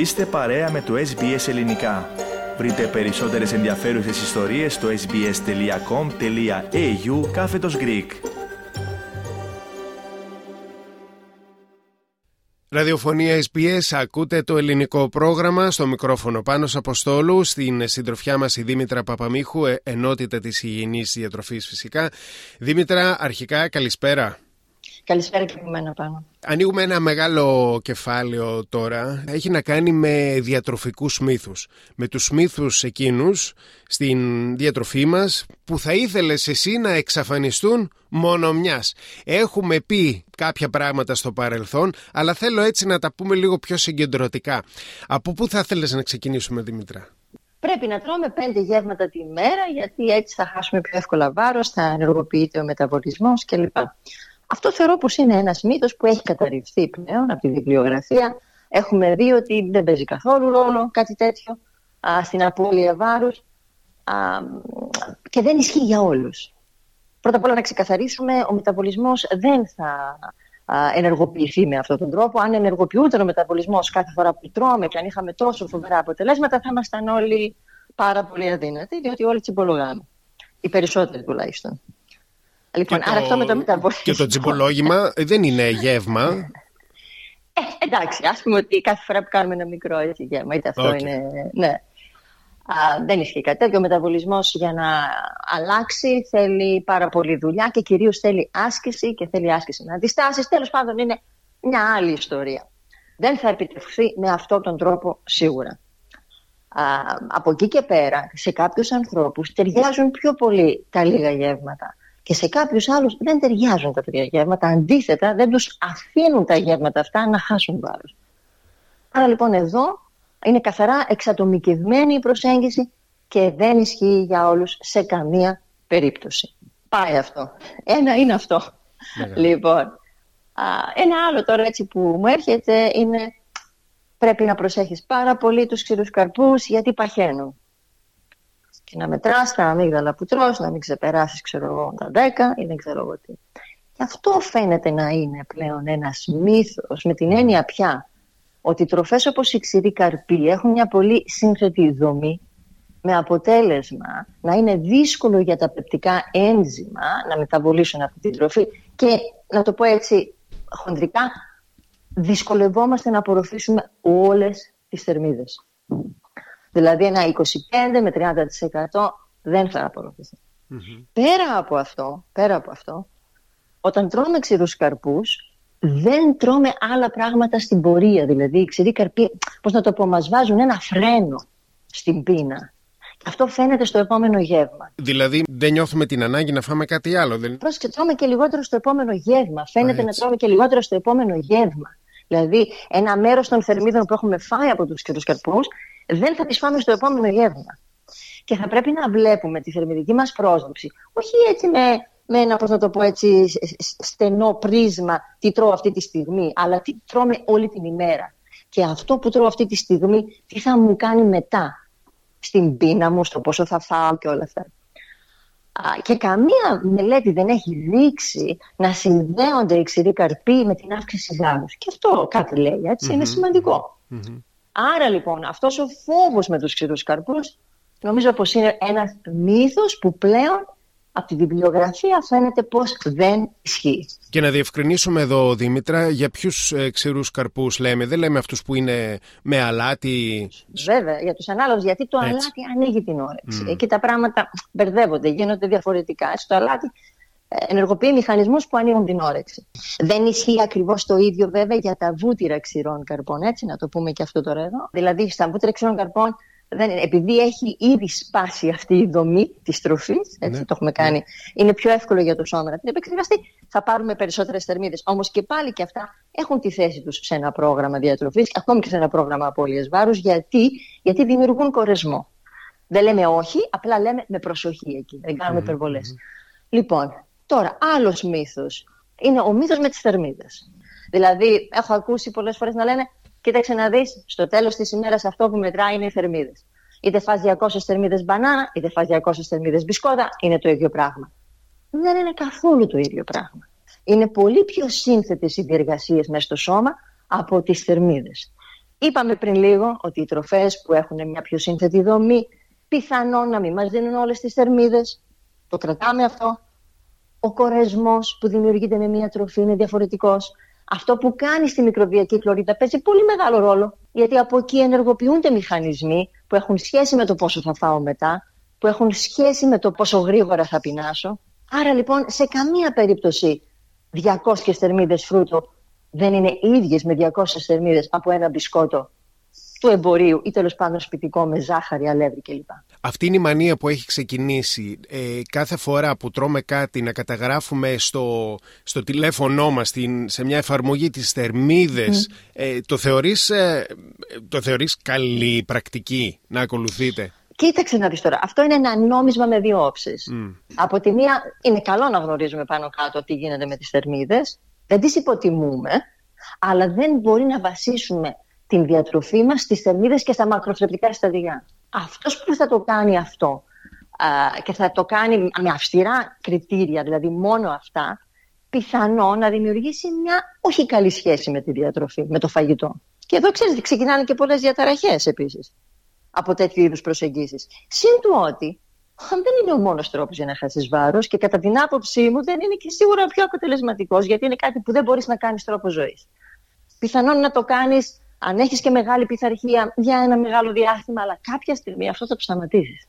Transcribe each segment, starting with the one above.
Είστε παρέα με το SBS Ελληνικά. Βρείτε περισσότερες ενδιαφέρουσες ιστορίες στο sbs.com.au κάθετος Greek. Ραδιοφωνία SBS, ακούτε το ελληνικό πρόγραμμα στο μικρόφωνο πάνω Αποστόλου, στην συντροφιά μας η Δήμητρα Παπαμίχου, ε, ενότητα της υγιεινής διατροφής φυσικά. Δήμητρα, αρχικά καλησπέρα. Καλησπέρα και από μένα πάνω. Ανοίγουμε ένα μεγάλο κεφάλαιο τώρα. Έχει να κάνει με διατροφικούς μύθους. Με τους μύθους εκείνους στην διατροφή μας που θα ήθελες εσύ να εξαφανιστούν μόνο μιας. Έχουμε πει κάποια πράγματα στο παρελθόν, αλλά θέλω έτσι να τα πούμε λίγο πιο συγκεντρωτικά. Από πού θα θέλεις να ξεκινήσουμε, Δημητρά; Πρέπει να τρώμε πέντε γεύματα τη μέρα, γιατί έτσι θα χάσουμε πιο εύκολα βάρος, θα ενεργοποιείται ο μεταβολισμός κλπ. Αυτό θεωρώ πως είναι ένας μύθος που έχει καταρριφθεί πλέον από τη βιβλιογραφία. Έχουμε δει ότι δεν παίζει καθόλου ρόλο κάτι τέτοιο α, στην απώλεια βάρους α, και δεν ισχύει για όλους. Πρώτα απ' όλα να ξεκαθαρίσουμε, ο μεταβολισμός δεν θα ενεργοποιηθεί με αυτόν τον τρόπο. Αν ενεργοποιούταν ο μεταβολισμός κάθε φορά που τρώμε και αν είχαμε τόσο φοβερά αποτελέσματα θα ήμασταν όλοι πάρα πολύ αδύνατοι, διότι όλοι τσιμπολογάμε. Οι περισσότεροι τουλάχιστον. Λοιπόν, και άρα το... αυτό με το μεταβολισμό. Και το τσιμπολόγημα δεν είναι γεύμα. Ε, εντάξει, ας πούμε ότι κάθε φορά που κάνουμε ένα μικρό έτσι γεύμα, είτε αυτό okay. είναι. Ναι. Α, δεν ισχύει κάτι τέτοιο. Ο μεταβολισμός για να αλλάξει θέλει πάρα πολύ δουλειά και κυρίως θέλει άσκηση και θέλει άσκηση με αντιστάσεις. Τέλος πάντων, είναι μια άλλη ιστορία. Δεν θα επιτευχθεί με αυτόν τον τρόπο σίγουρα. Α, από εκεί και πέρα, σε κάποιους ανθρώπους ταιριάζουν πιο πολύ τα λίγα γεύματα και σε κάποιους άλλους δεν ταιριάζουν τα τρία γεύματα. Αντίθετα, δεν τους αφήνουν τα γεύματα αυτά να χάσουν βάρος. Άρα λοιπόν εδώ είναι καθαρά εξατομικευμένη η προσέγγιση και δεν ισχύει για όλους σε καμία περίπτωση. Πάει αυτό. Ένα είναι αυτό. Λοιπόν, ένα άλλο τώρα έτσι που μου έρχεται είναι πρέπει να προσέχεις πάρα πολύ τους ξηρούς καρπούς γιατί παχαίνουν και να μετράς τα αμύγδαλα που τρως, να μην ξεπεράσεις ξέρω εγώ τα 10 ή δεν ξέρω εγώ τι. Και αυτό φαίνεται να είναι πλέον ένας μύθος με την έννοια πια ότι τροφές όπως η ξηρή καρπή έχουν μια πολύ σύνθετη δομή με αποτέλεσμα να είναι δύσκολο για τα πεπτικά ένζημα να μεταβολήσουν αυτή την τροφή και να το πω έτσι χοντρικά δυσκολευόμαστε να απορροφήσουμε όλες τις θερμίδες. Δηλαδή ένα 25 με 30% δεν θα απορροφηθει Πέρα από αυτό, πέρα από αυτό, όταν τρώμε ξηρούς καρπούς, δεν τρώμε άλλα πράγματα στην πορεία. Δηλαδή οι ξηροί καρποί, πώς να το πω, μας βάζουν ένα φρένο στην πείνα. Αυτό φαίνεται στο επόμενο γεύμα. Δηλαδή δεν νιώθουμε την ανάγκη να φάμε κάτι άλλο. Δεν... Πρόσεξε, τρώμε και λιγότερο στο επόμενο γεύμα. Φαίνεται να τρώμε και λιγότερο στο επόμενο γεύμα. Δηλαδή ένα μέρος των θερμίδων που έχουμε φάει από τους ξηρούς καρπούς δεν θα τις φάμε στο επόμενο γεύμα. Και θα πρέπει να βλέπουμε τη θερμιδική μας πρόσληψη, όχι έτσι με, με ένα, πώς να το πω έτσι, στενό πρίσμα, τι τρώω αυτή τη στιγμή, αλλά τι τρώμε όλη την ημέρα. Και αυτό που τρώω αυτή τη στιγμή, τι θα μου κάνει μετά, στην πείνα μου, στο πόσο θα φάω και όλα αυτά. Και καμία μελέτη δεν έχει δείξει να συνδέονται οι ξηροί καρποί με την αύξηση γάμους. Και αυτό κάτι λέει, είναι σημαντικο Άρα λοιπόν αυτός ο φόβος με τους ξηρούς καρπούς νομίζω πως είναι ένας μύθος που πλέον από τη βιβλιογραφία φαίνεται πως δεν ισχύει. Και να διευκρινίσουμε εδώ, Δήμητρα, για ποιους ε, ξηρού καρπού λέμε. Δεν λέμε αυτούς που είναι με αλάτι. Βέβαια, για τους ανάλογους, γιατί το Έτσι. αλάτι ανοίγει την όρεξη. Εκεί τα πράγματα μπερδεύονται, γίνονται διαφορετικά. Στο αλάτι ενεργοποιεί μηχανισμούς που ανοίγουν την όρεξη. Δεν ισχύει ακριβώς το ίδιο βέβαια για τα βούτυρα ξηρών καρπών, έτσι να το πούμε και αυτό τώρα εδώ. Δηλαδή στα βούτυρα ξηρών καρπών δεν, επειδή έχει ήδη σπάσει αυτή η δομή της τροφής, έτσι ναι. το έχουμε κάνει, ναι. είναι πιο εύκολο για το σώμα να την επεξεργαστεί. Θα πάρουμε περισσότερες θερμίδες. Όμως και πάλι και αυτά έχουν τη θέση τους σε ένα πρόγραμμα διατροφής, ακόμη και σε ένα πρόγραμμα απώλειας βάρους. Γιατί; γιατί δημιουργούν κορεσμό. Δεν λέμε όχι, απλά λέμε με προσοχή εκεί. Δεν κάνουμε υπερβολές. Λοιπόν, Τώρα, άλλος μύθος είναι ο μύθος με τις θερμίδες. Δηλαδή, έχω ακούσει πολλές φορές να λένε: Κοίταξε να δεις, στο τέλος της ημέρας αυτό που μετράει είναι οι θερμίδες. Είτε φας 200 θερμίδες μπανάνα, είτε φας 200 θερμίδες μπισκότα, είναι το ίδιο πράγμα. Δεν είναι καθόλου το ίδιο πράγμα. Είναι πολύ πιο σύνθετες οι διεργασίες μέσα στο σώμα από τις θερμίδες. Είπαμε πριν λίγο ότι οι τροφές που έχουν μια πιο σύνθετη δομή πιθανόν να μην μας δίνουν όλες τις θερμίδες. Το κρατάμε αυτό. Ο κορεσμός που δημιουργείται με μια τροφή είναι διαφορετικός. Αυτό που κάνει στη μικροβιακή κλωρίδα παίζει πολύ μεγάλο ρόλο, γιατί από εκεί ενεργοποιούνται μηχανισμοί που έχουν σχέση με το πόσο θα φάω μετά, που έχουν σχέση με το πόσο γρήγορα θα πεινάσω. Άρα λοιπόν σε καμία περίπτωση 200 θερμίδες φρούτο δεν είναι ίδιες με 200 θερμίδες από ένα μπισκότο του εμπορίου ή τέλος πάντων σπιτικό με ζάχαρη, αλεύρι κλπ. Αυτή είναι η μανία που έχει ξεκινήσει ε, κάθε φορά που τρώμε κάτι να καταγράφουμε στο, στο τηλέφωνό μας σε μια εφαρμογή τις θερμίδες. Ε, το, θεωρείς, ε, το θεωρείς καλή πρακτική να ακολουθείτε; Κοίταξε να δεις τώρα, αυτό είναι ένα νόμισμα με δύο όψεις. Από τη μία είναι καλό να γνωρίζουμε πάνω κάτω τι γίνεται με τις θερμίδες, δεν τις υποτιμούμε, αλλά δεν μπορεί να βασίσουμε την διατροφή μας στις θερμίδες και στα μακροθρεπτικά σταδιά. Αυτός που θα το κάνει αυτό και θα το κάνει με αυστηρά κριτήρια, δηλαδή μόνο αυτά, πιθανό να δημιουργήσει μια όχι καλή σχέση με τη διατροφή, με το φαγητό. Και εδώ ξέρετε, ξεκινάνε και πολλές διαταραχές επίσης από τέτοιου είδους προσεγγίσεις. Συν του ότι δεν είναι ο μόνος τρόπος για να χάσεις βάρος και κατά την άποψή μου δεν είναι και σίγουρα πιο αποτελεσματικός γιατί είναι κάτι που δεν μπορείς να κάνεις τρόπο ζωής. Πιθανόν να το κάνεις αν έχεις και μεγάλη πειθαρχία για ένα μεγάλο διάστημα, αλλά κάποια στιγμή αυτό θα το σταματήσεις.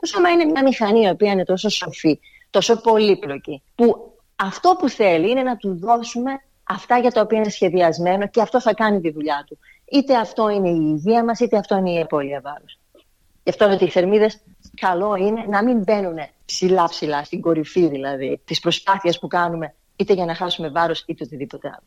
Το σώμα είναι μια μηχανή η οποία είναι τόσο σοφή, τόσο πολύπλοκη, που αυτό που θέλει είναι να του δώσουμε αυτά για τα οποία είναι σχεδιασμένο και αυτό θα κάνει τη δουλειά του. Είτε αυτό είναι η υγεία μας, είτε αυτό είναι η επόλυα βάρο. Γι' αυτό ότι οι θερμίδες καλό είναι να μην μπαίνουν ψηλά-ψηλά, στην κορυφή δηλαδή, τη προσπάθεια που κάνουμε, είτε για να χάσουμε βάρος είτε οτιδήποτε άλλο.